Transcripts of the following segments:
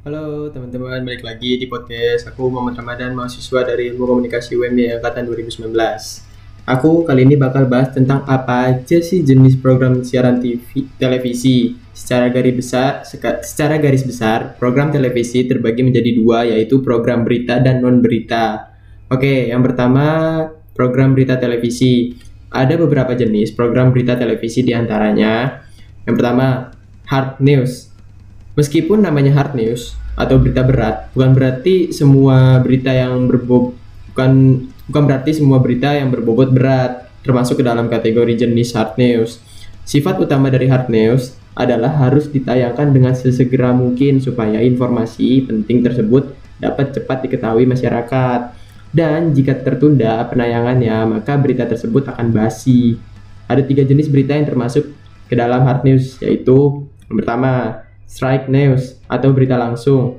Halo teman-teman, balik lagi di podcast aku Muhammad Ramadan, mahasiswa dari Ilmu Komunikasi UMB Angkatan 2019. Aku kali ini bakal bahas tentang apa aja sih jenis program siaran TV, televisi. Secara garis besar, secara garis besar, program televisi terbagi menjadi dua yaitu program berita dan non berita. Oke, yang pertama program berita televisi Ada beberapa jenis program berita televisi di antaranya Yang pertama, hard news Meskipun namanya hard news atau berita berat, bukan berarti semua berita yang berbobot bukan bukan berarti semua berita yang berbobot berat termasuk ke dalam kategori jenis hard news. Sifat utama dari hard news adalah harus ditayangkan dengan sesegera mungkin supaya informasi penting tersebut dapat cepat diketahui masyarakat. Dan jika tertunda penayangannya, maka berita tersebut akan basi. Ada tiga jenis berita yang termasuk ke dalam hard news, yaitu yang pertama, strike news atau berita langsung.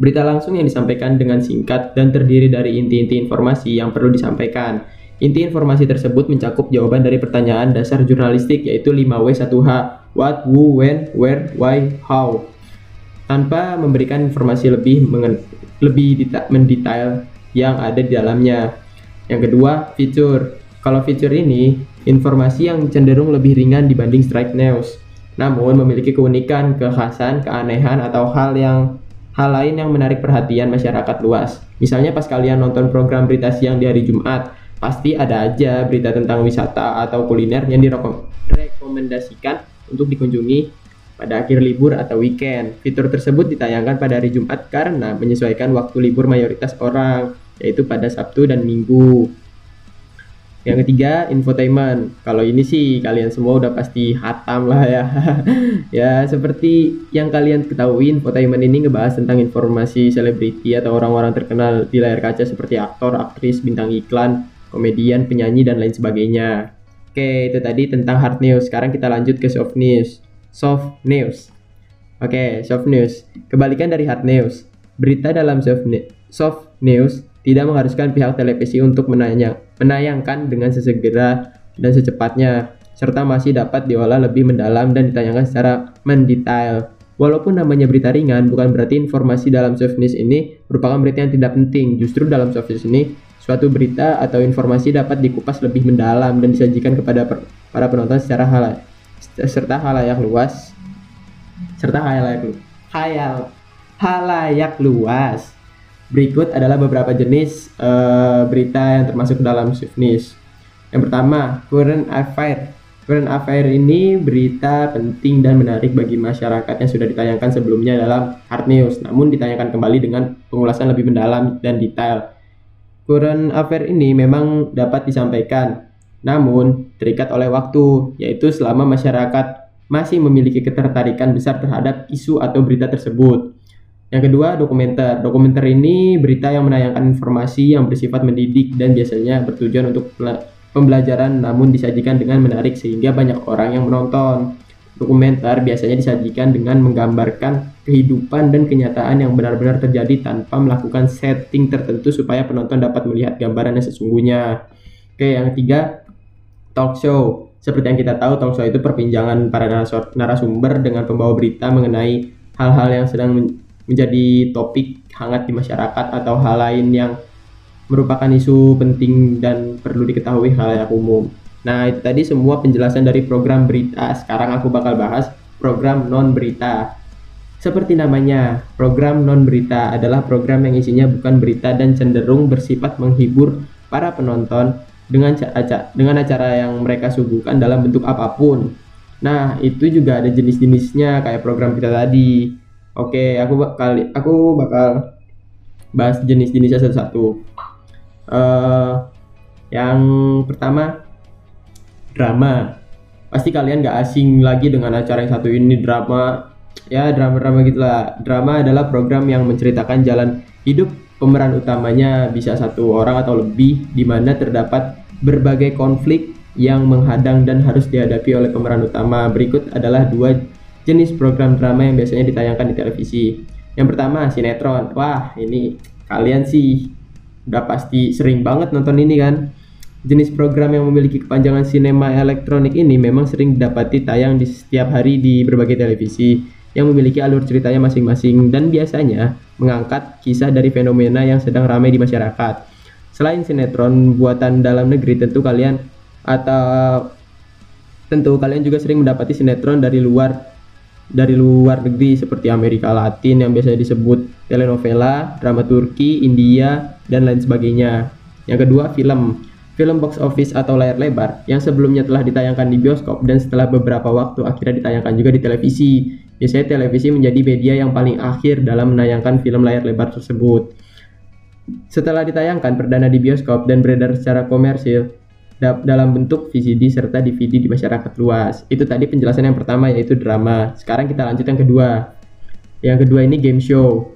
Berita langsung yang disampaikan dengan singkat dan terdiri dari inti-inti informasi yang perlu disampaikan. Inti informasi tersebut mencakup jawaban dari pertanyaan dasar jurnalistik yaitu 5W1H, what, who, when, where, why, how. Tanpa memberikan informasi lebih lebih mendetail yang ada di dalamnya. Yang kedua, feature. Kalau feature ini, informasi yang cenderung lebih ringan dibanding strike news namun memiliki keunikan, kekhasan, keanehan atau hal yang hal lain yang menarik perhatian masyarakat luas. Misalnya pas kalian nonton program berita siang di hari Jumat, pasti ada aja berita tentang wisata atau kuliner yang direkomendasikan untuk dikunjungi pada akhir libur atau weekend. Fitur tersebut ditayangkan pada hari Jumat karena menyesuaikan waktu libur mayoritas orang, yaitu pada Sabtu dan Minggu. Yang ketiga, infotainment. Kalau ini sih kalian semua udah pasti hatam lah ya. ya, seperti yang kalian ketahui, infotainment ini ngebahas tentang informasi selebriti atau orang-orang terkenal di layar kaca seperti aktor, aktris, bintang iklan, komedian, penyanyi, dan lain sebagainya. Oke, itu tadi tentang hard news. Sekarang kita lanjut ke soft news. Soft news. Oke, soft news. Kebalikan dari hard news. Berita dalam soft, soft news tidak mengharuskan pihak televisi untuk menanya, menayangkan dengan sesegera dan secepatnya, serta masih dapat diolah lebih mendalam dan ditayangkan secara mendetail. Walaupun namanya berita ringan, bukan berarti informasi dalam soft news ini merupakan berita yang tidak penting. Justru dalam soft news ini, suatu berita atau informasi dapat dikupas lebih mendalam dan disajikan kepada per, para penonton secara hal serta halayak luas serta halayak hayal halayak luas Berikut adalah beberapa jenis uh, berita yang termasuk dalam shift news. Yang pertama, current affair. Current affair ini berita penting dan menarik bagi masyarakat yang sudah ditayangkan sebelumnya dalam hard news, namun ditayangkan kembali dengan pengulasan lebih mendalam dan detail. Current affair ini memang dapat disampaikan, namun terikat oleh waktu, yaitu selama masyarakat masih memiliki ketertarikan besar terhadap isu atau berita tersebut. Yang kedua, dokumenter. Dokumenter ini berita yang menayangkan informasi yang bersifat mendidik dan biasanya bertujuan untuk pembelajaran namun disajikan dengan menarik sehingga banyak orang yang menonton. Dokumenter biasanya disajikan dengan menggambarkan kehidupan dan kenyataan yang benar-benar terjadi tanpa melakukan setting tertentu supaya penonton dapat melihat gambaran yang sesungguhnya. Oke, yang ketiga, talk show. Seperti yang kita tahu, talk show itu perbincangan para narasumber dengan pembawa berita mengenai hal-hal yang sedang menjadi topik hangat di masyarakat atau hal lain yang merupakan isu penting dan perlu diketahui hal yang umum. Nah, itu tadi semua penjelasan dari program berita. Sekarang aku bakal bahas program non berita. Seperti namanya, program non berita adalah program yang isinya bukan berita dan cenderung bersifat menghibur para penonton dengan acara, dengan acara yang mereka suguhkan dalam bentuk apa pun. Nah, itu juga ada jenis-jenisnya kayak program kita tadi. Oke, aku bakal aku bakal bahas jenis-jenisnya satu-satu. Uh, yang pertama drama. Pasti kalian gak asing lagi dengan acara yang satu ini drama. Ya drama-drama gitulah. Drama adalah program yang menceritakan jalan hidup pemeran utamanya bisa satu orang atau lebih di mana terdapat berbagai konflik yang menghadang dan harus dihadapi oleh pemeran utama. Berikut adalah dua jenis program drama yang biasanya ditayangkan di televisi. Yang pertama, sinetron. Wah, ini kalian sih udah pasti sering banget nonton ini kan. Jenis program yang memiliki kepanjangan sinema elektronik ini memang sering didapati tayang di setiap hari di berbagai televisi. yang memiliki alur ceritanya masing-masing dan biasanya mengangkat kisah dari fenomena yang sedang ramai di masyarakat. Selain sinetron buatan dalam negeri, tentu kalian atau tentu kalian juga sering mendapati sinetron dari luar dari luar negeri seperti Amerika Latin yang biasa disebut telenovela, drama Turki, India, dan lain sebagainya. Yang kedua, film. Film box office atau layar lebar yang sebelumnya telah ditayangkan di bioskop dan setelah beberapa waktu akhirnya ditayangkan juga di televisi. Biasanya televisi menjadi media yang paling akhir dalam menayangkan film layar lebar tersebut. Setelah ditayangkan perdana di bioskop dan beredar secara komersil, dalam bentuk VCD serta DVD di masyarakat luas. Itu tadi penjelasan yang pertama yaitu drama. Sekarang kita lanjut yang kedua. Yang kedua ini game show.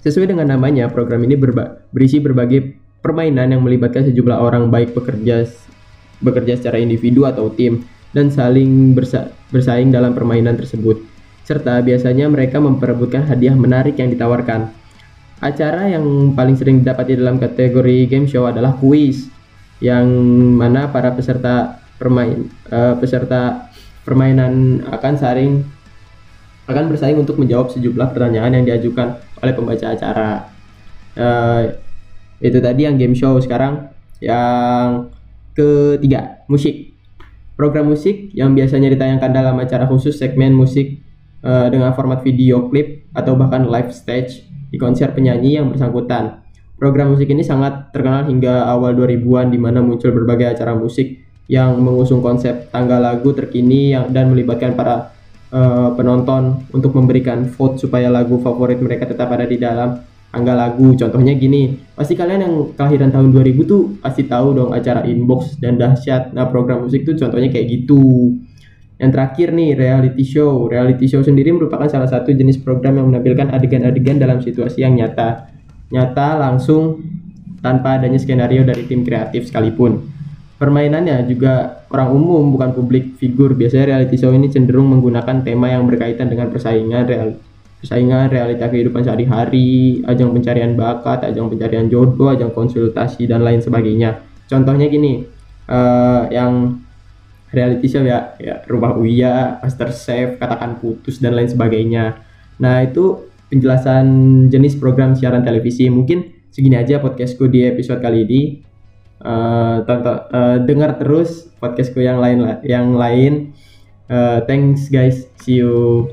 Sesuai dengan namanya, program ini berba berisi berbagai permainan yang melibatkan sejumlah orang baik bekerja bekerja secara individu atau tim dan saling bersa bersaing dalam permainan tersebut. Serta biasanya mereka memperebutkan hadiah menarik yang ditawarkan. Acara yang paling sering didapati dalam kategori game show adalah kuis yang mana para peserta permain uh, peserta permainan akan saling akan bersaing untuk menjawab sejumlah pertanyaan yang diajukan oleh pembaca acara. Uh, itu tadi yang game show. Sekarang yang ketiga musik. Program musik yang biasanya ditayangkan dalam acara khusus segmen musik uh, dengan format video klip atau bahkan live stage di konser penyanyi yang bersangkutan Program musik ini sangat terkenal hingga awal 2000-an di mana muncul berbagai acara musik yang mengusung konsep tanggal lagu terkini yang dan melibatkan para uh, penonton untuk memberikan vote supaya lagu favorit mereka tetap ada di dalam tanggal lagu. Contohnya gini, pasti kalian yang kelahiran tahun 2000 tuh pasti tahu dong acara inbox dan dahsyat. Nah, program musik tuh contohnya kayak gitu. Yang terakhir nih, reality show. Reality show sendiri merupakan salah satu jenis program yang menampilkan adegan-adegan dalam situasi yang nyata nyata langsung tanpa adanya skenario dari tim kreatif sekalipun. Permainannya juga orang umum bukan publik figur. Biasanya reality show ini cenderung menggunakan tema yang berkaitan dengan persaingan real persaingan realita kehidupan sehari-hari, ajang pencarian bakat, ajang pencarian jodoh, ajang konsultasi dan lain sebagainya. Contohnya gini, uh, yang reality show ya, ya Rumah Uya, Master Chef, Katakan Putus dan lain sebagainya. Nah, itu penjelasan jenis program siaran televisi. Mungkin segini aja podcastku di episode kali ini. Uh, tonton, uh, dengar terus podcastku yang lain yang lain. Uh, thanks guys. See you.